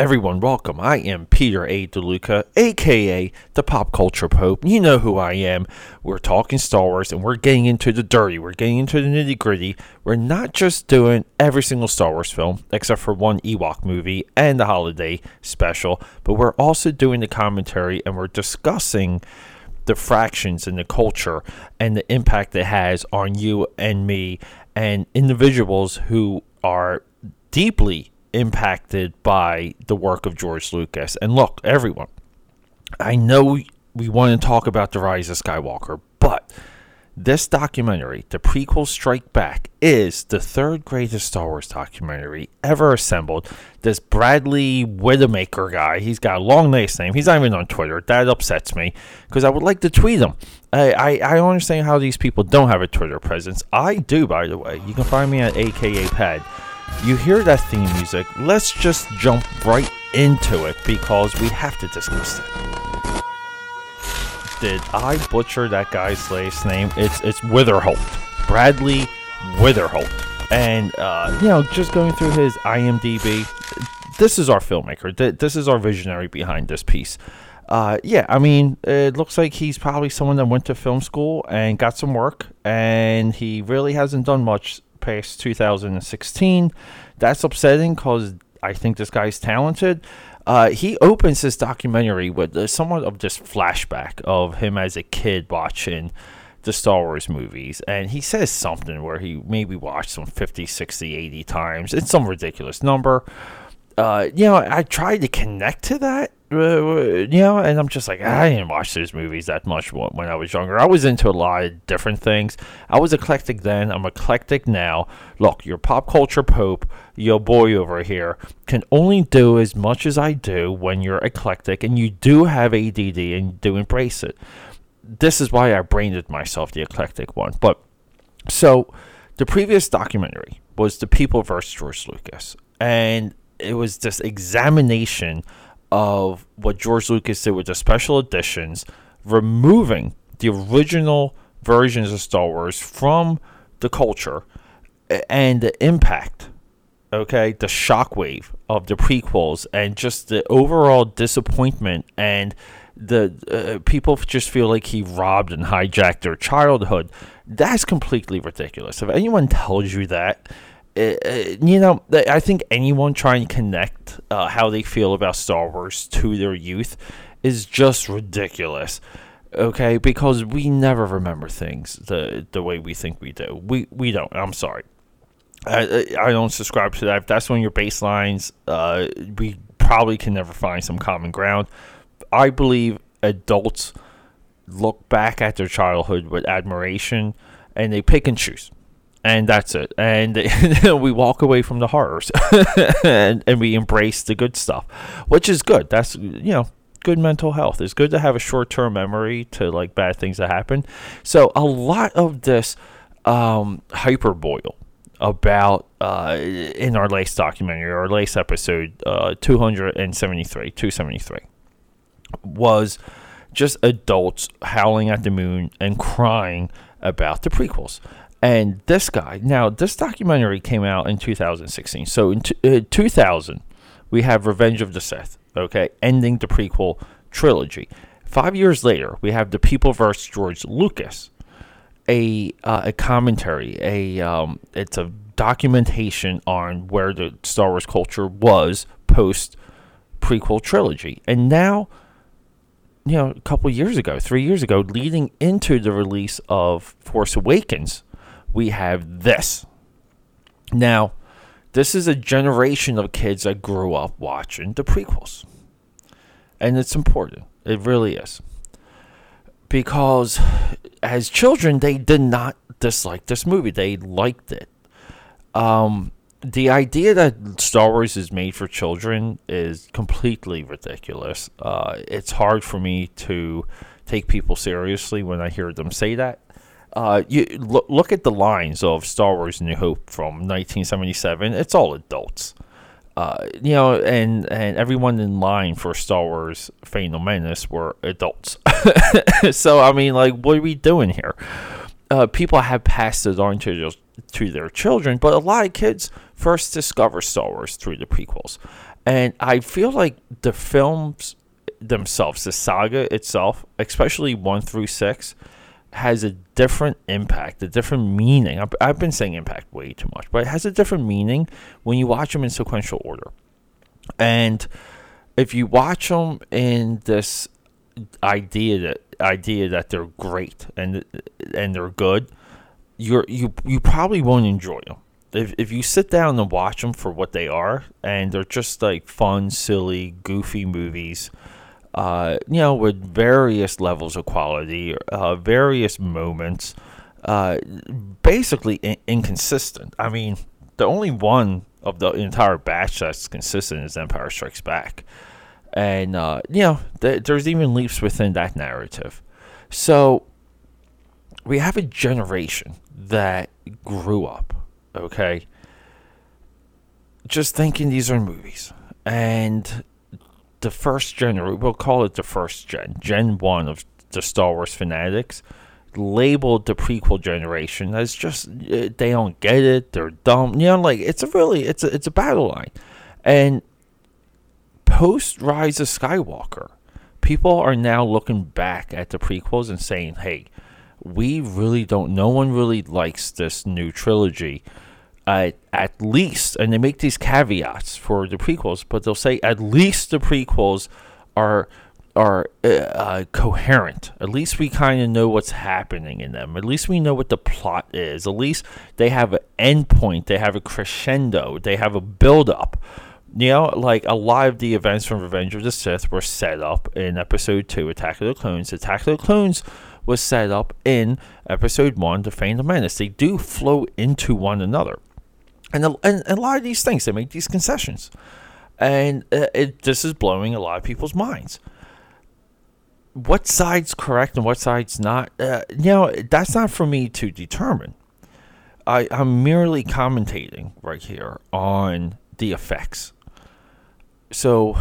Everyone, welcome. I am Peter A. DeLuca, aka the Pop Culture Pope. You know who I am. We're talking Star Wars and we're getting into the dirty. We're getting into the nitty gritty. We're not just doing every single Star Wars film, except for one Ewok movie and the holiday special, but we're also doing the commentary and we're discussing the fractions in the culture and the impact it has on you and me and individuals who are deeply impacted by the work of George Lucas. And look, everyone, I know we want to talk about The Rise of Skywalker, but this documentary, the prequel Strike Back, is the third greatest Star Wars documentary ever assembled. This Bradley Widowmaker guy, he's got a long last name. He's not even on Twitter. That upsets me because I would like to tweet him. I, I, I don't understand how these people don't have a Twitter presence. I do, by the way. You can find me at AKA Pad. You hear that theme music. Let's just jump right into it because we have to discuss it. Did I butcher that guy's last name? It's it's Weatherholt, Bradley Weatherholt, and uh, you know, just going through his IMDb, this is our filmmaker. This is our visionary behind this piece. Uh, yeah, I mean, it looks like he's probably someone that went to film school and got some work, and he really hasn't done much past 2016. That's upsetting because I think this guy's talented. Uh, he opens his documentary with somewhat of this flashback of him as a kid watching the Star Wars movies. And he says something where he maybe watched some 50, 60, 80 times. It's some ridiculous number. Uh, you know, I tried to connect to that you know, and I'm just like, I didn't watch those movies that much when I was younger. I was into a lot of different things. I was eclectic then. I'm eclectic now. Look, your pop culture pope, your boy over here, can only do as much as I do when you're eclectic, and you do have ADD and do embrace it. This is why I branded myself the eclectic one. But so the previous documentary was The People versus George Lucas, and it was this examination of what George Lucas did with the special editions, removing the original versions of Star Wars from the culture and the impact, okay, the shockwave of the prequels and just the overall disappointment and the uh, people just feel like he robbed and hijacked their childhood. That's completely ridiculous. If anyone tells you that, you know, I think anyone trying to connect uh, how they feel about Star Wars to their youth is just ridiculous. Okay, because we never remember things the the way we think we do. We we don't. I'm sorry. I I don't subscribe to that. If that's one of your baselines, uh, we probably can never find some common ground. I believe adults look back at their childhood with admiration and they pick and choose and that's it. And we walk away from the horrors and, and we embrace the good stuff, which is good. That's, you know, good mental health. It's good to have a short term memory to like bad things that happen. So a lot of this um, hyperbole about uh, in our latest documentary, our latest episode, uh, 273, 273, was just adults howling at the moon and crying about the prequels. And this guy, now this documentary came out in 2016. So in t- uh, 2000, we have Revenge of the Sith, okay, ending the prequel trilogy. Five years later, we have The People vs. George Lucas, a uh, a commentary, a um, it's a documentation on where the Star Wars culture was post prequel trilogy, and now you know, a couple years ago, three years ago, leading into the release of Force Awakens, we have this. Now, this is a generation of kids that grew up watching the prequels. And it's important. It really is. Because as children, they did not dislike this movie, they liked it. Um, the idea that Star Wars is made for children is completely ridiculous. Uh, it's hard for me to take people seriously when I hear them say that uh, you look, look at the lines of Star Wars: New Hope from 1977. It's all adults, uh, you know, and and everyone in line for Star Wars: Phantom Menace were adults. so I mean, like, what are we doing here? Uh, people have passed it on to to their children, but a lot of kids first discover Star Wars through the prequels. And I feel like the films themselves, the saga itself, especially one through six, has a different impact, a different meaning. I've, I've been saying impact way too much, but it has a different meaning when you watch them in sequential order. And if you watch them in this idea that idea that they're great and and they're good, you're you you probably won't enjoy them. If if you sit down and watch them for what they are, and they're just like fun, silly, goofy movies, uh, you know, with various levels of quality, uh, various moments, uh, basically in- inconsistent. I mean, the only one of the entire batch that's consistent is Empire Strikes Back. And, uh, you know, th- there's even leaps within that narrative. So, we have a generation that grew up, okay, just thinking these are movies. And the first gen, we'll call it the first gen, Gen 1 of the Star Wars fanatics, labeled the prequel generation as just eh, they don't get it, they're dumb. You know, like it's a really it's a it's a battle line. And post Rise of Skywalker, people are now looking back at the prequels and saying, "Hey, we really don't. No one really likes this new trilogy." Uh, at least, and they make these caveats for the prequels, but they'll say at least the prequels are are uh, uh, coherent. At least we kind of know what's happening in them. At least we know what the plot is. At least they have an endpoint. They have a crescendo. They have a build up. You know, like a lot of the events from Revenge of the Sith were set up in Episode Two, Attack of the Clones. Attack of the Clones was set up in Episode One, The Phantom Menace. They do flow into one another, and a, and a lot of these things they make these concessions, and uh, it this is blowing a lot of people's minds what side's correct and what side's not, uh, you know, that's not for me to determine. I, I'm merely commentating right here on the effects. So,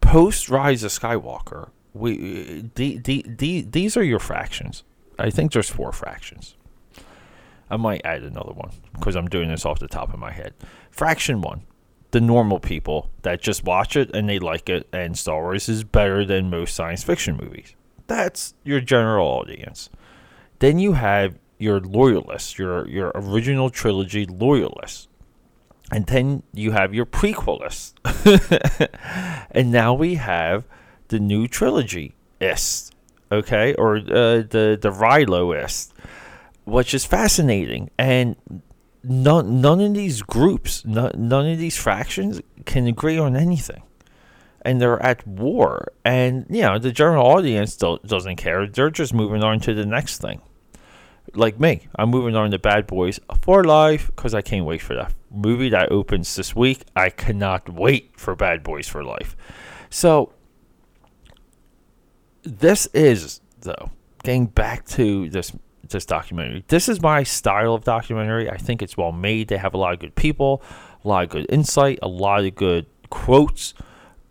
post Rise of Skywalker, we the, the, the, these are your fractions. I think there's four fractions. I might add another one because I'm doing this off the top of my head. Fraction one the normal people that just watch it and they like it, and Star Wars is better than most science fiction movies. That's your general audience. Then you have your loyalists, your your original trilogy loyalists. And then you have your prequelists. and now we have the new trilogy ist, okay? Or uh, the the Ryloist, which is fascinating. And none none of these groups, none, none of these fractions can agree on anything, and they're at war. And you know the general audience doesn't care. They're just moving on to the next thing. Like me, I'm moving on to Bad Boys for Life because I can't wait for that movie that opens this week. I cannot wait for Bad Boys for Life. So this is though getting back to this this documentary. This is my style of documentary. I think it's well made. They have a lot of good people, a lot of good insight, a lot of good quotes.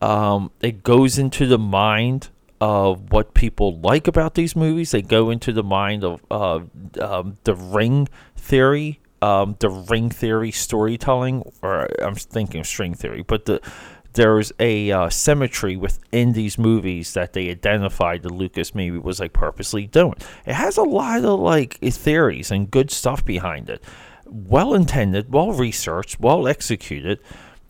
Um, it goes into the mind of what people like about these movies. They go into the mind of uh, um, the ring theory, um, the ring theory storytelling, or I'm thinking of string theory, but the there's a uh, symmetry within these movies that they identified that Lucas maybe was like purposely doing. It has a lot of like theories and good stuff behind it. Well intended, well researched, well executed.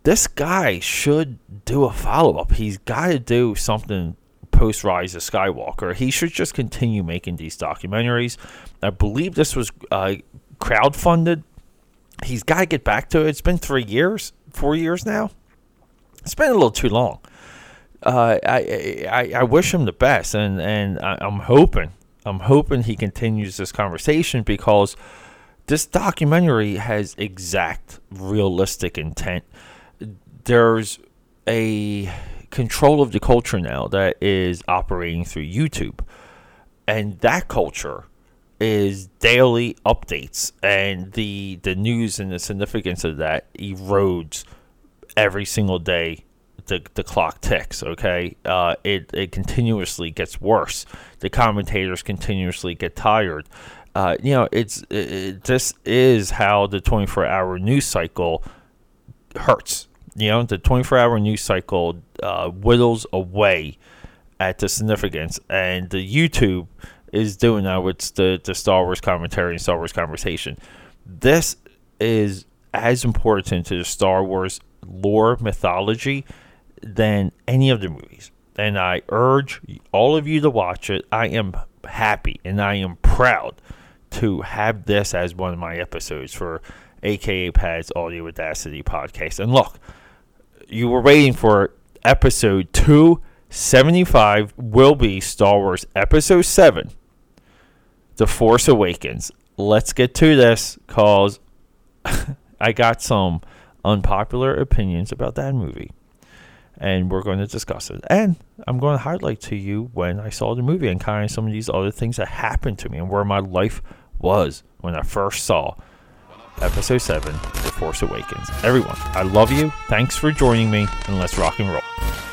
This guy should do a follow up. He's got to do something post Rise of Skywalker. He should just continue making these documentaries. I believe this was uh, crowdfunded. He's got to get back to it. It's been three years, four years now it's been a little too long. Uh, I, I I wish him the best, and and I'm hoping I'm hoping he continues this conversation because this documentary has exact realistic intent. There's a control of the culture now that is operating through YouTube, and that culture is daily updates, and the the news and the significance of that erodes every single day the, the clock ticks okay? Uh, it, it continuously gets worse. The commentators continuously get tired. Uh, you know it's it, this is how the 24 hour news cycle hurts. You know, the 24 hour news cycle uh, whittles away at the significance, and the YouTube is doing that with the, the Star Wars commentary and Star Wars conversation. This is as important to the Star Wars lore mythology than any of the movies. And I urge all of you to watch it. I am happy and I am proud to have this as one of my episodes for AKA Pad's Audio Audacity podcast. And look, you were waiting for episode 275 will be Star Wars episode 7 The Force Awakens. Let's get to this cause I got some unpopular opinions about that movie. And we're going to discuss it. And I'm going to highlight to you when I saw the movie and kind of some of these other things that happened to me and where my life was when I first saw episode 7 The Force Awakens. Everyone, I love you. Thanks for joining me, and let's rock and roll.